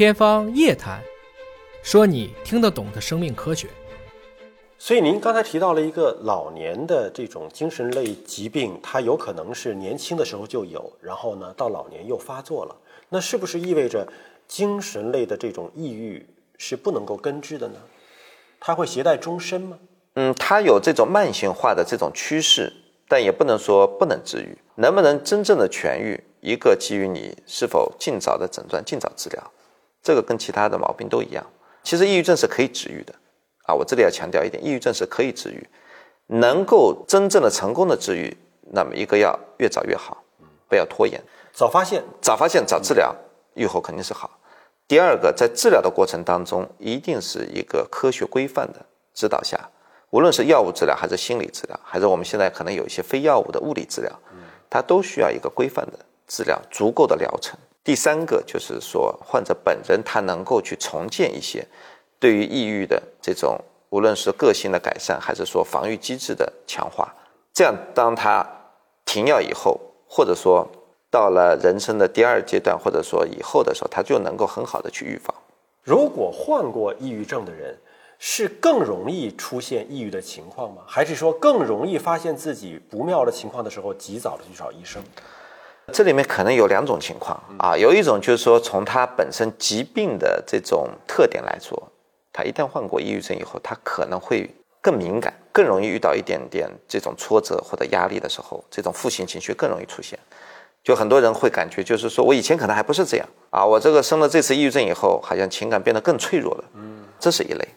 天方夜谭，说你听得懂的生命科学。所以您刚才提到了一个老年的这种精神类疾病，它有可能是年轻的时候就有，然后呢到老年又发作了。那是不是意味着精神类的这种抑郁是不能够根治的呢？它会携带终身吗？嗯，它有这种慢性化的这种趋势，但也不能说不能治愈。能不能真正的痊愈，一个基于你是否尽早的诊断、尽早治疗，这个跟其他的毛病都一样。其实抑郁症是可以治愈的。啊，我这里要强调一点，抑郁症是可以治愈，能够真正的成功的治愈，那么一个要越早越好，不要拖延，早发现，早发现早治疗，愈后肯定是好。第二个，在治疗的过程当中，一定是一个科学规范的指导下，无论是药物治疗还是心理治疗，还是我们现在可能有一些非药物的物理治疗，它都需要一个规范的治疗，足够的疗程。第三个就是说，患者本人他能够去重建一些。对于抑郁的这种，无论是个性的改善，还是说防御机制的强化，这样当他停药以后，或者说到了人生的第二阶段，或者说以后的时候，他就能够很好的去预防。如果患过抑郁症的人，是更容易出现抑郁的情况吗？还是说更容易发现自己不妙的情况的时候，及早的去找医生？这里面可能有两种情况啊，有一种就是说从他本身疾病的这种特点来说。他一旦患过抑郁症以后，他可能会更敏感，更容易遇到一点点这种挫折或者压力的时候，这种负性情绪更容易出现。就很多人会感觉，就是说我以前可能还不是这样啊，我这个生了这次抑郁症以后，好像情感变得更脆弱了。嗯，这是一类。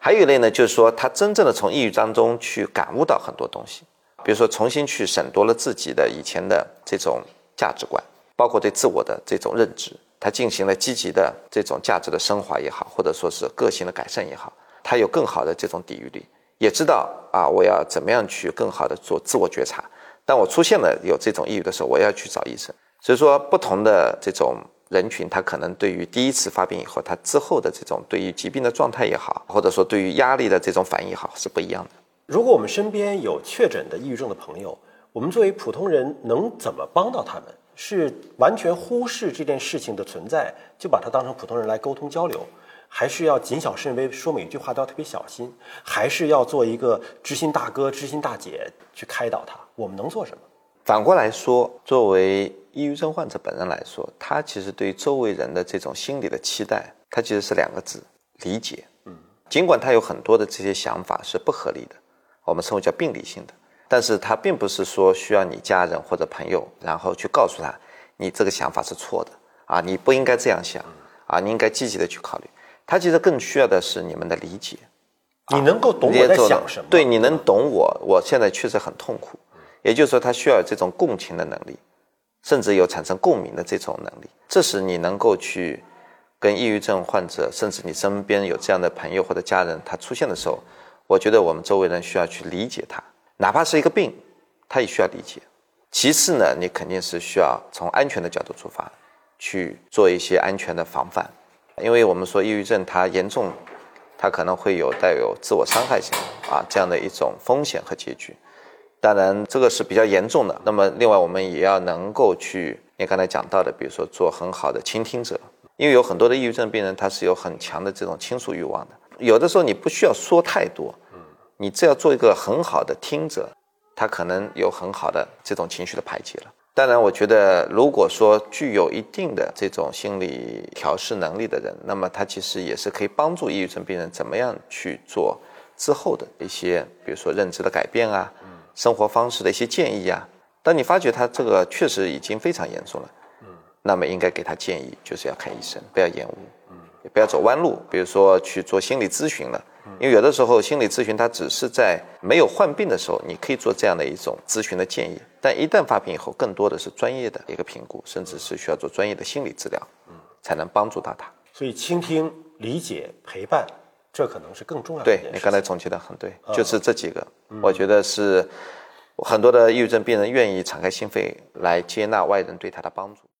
还有一类呢，就是说他真正的从抑郁当中去感悟到很多东西，比如说重新去审夺了自己的以前的这种价值观，包括对自我的这种认知。他进行了积极的这种价值的升华也好，或者说是个性的改善也好，他有更好的这种抵御力，也知道啊，我要怎么样去更好的做自我觉察。当我出现了有这种抑郁的时候，我要去找医生。所以说，不同的这种人群，他可能对于第一次发病以后，他之后的这种对于疾病的状态也好，或者说对于压力的这种反应也好，是不一样的。如果我们身边有确诊的抑郁症的朋友，我们作为普通人能怎么帮到他们？是完全忽视这件事情的存在，就把它当成普通人来沟通交流，还是要谨小慎微，说每一句话都要特别小心，还是要做一个知心大哥、知心大姐去开导他？我们能做什么？反过来说，作为抑郁症患者本人来说，他其实对周围人的这种心理的期待，他其实是两个字：理解。嗯，尽管他有很多的这些想法是不合理的，我们称为叫病理性的。但是他并不是说需要你家人或者朋友，然后去告诉他，你这个想法是错的啊，你不应该这样想啊，你应该积极的去考虑。他其实更需要的是你们的理解，你能够懂我在想什么？对，你能懂我，我现在确实很痛苦。也就是说，他需要有这种共情的能力，甚至有产生共鸣的这种能力。这是你能够去跟抑郁症患者，甚至你身边有这样的朋友或者家人，他出现的时候，我觉得我们周围人需要去理解他。哪怕是一个病，他也需要理解。其次呢，你肯定是需要从安全的角度出发，去做一些安全的防范。因为我们说抑郁症它严重，它可能会有带有自我伤害性啊这样的一种风险和结局。当然，这个是比较严重的。那么，另外我们也要能够去，你刚才讲到的，比如说做很好的倾听者，因为有很多的抑郁症病人他是有很强的这种倾诉欲望的。有的时候你不需要说太多。你只要做一个很好的听者，他可能有很好的这种情绪的排解了。当然，我觉得如果说具有一定的这种心理调试能力的人，那么他其实也是可以帮助抑郁症病人怎么样去做之后的一些，比如说认知的改变啊，生活方式的一些建议啊。当你发觉他这个确实已经非常严重了，那么应该给他建议，就是要看医生，不要延误，也不要走弯路，比如说去做心理咨询了。因为有的时候心理咨询它只是在没有患病的时候，你可以做这样的一种咨询的建议，但一旦发病以后，更多的是专业的一个评估，甚至是需要做专业的心理治疗，嗯，才能帮助到他。所以倾听、理解、陪伴，这可能是更重要的。对你刚才总结的很对，就是这几个，我觉得是很多的抑郁症病人愿意敞开心扉来接纳外人对他的帮助。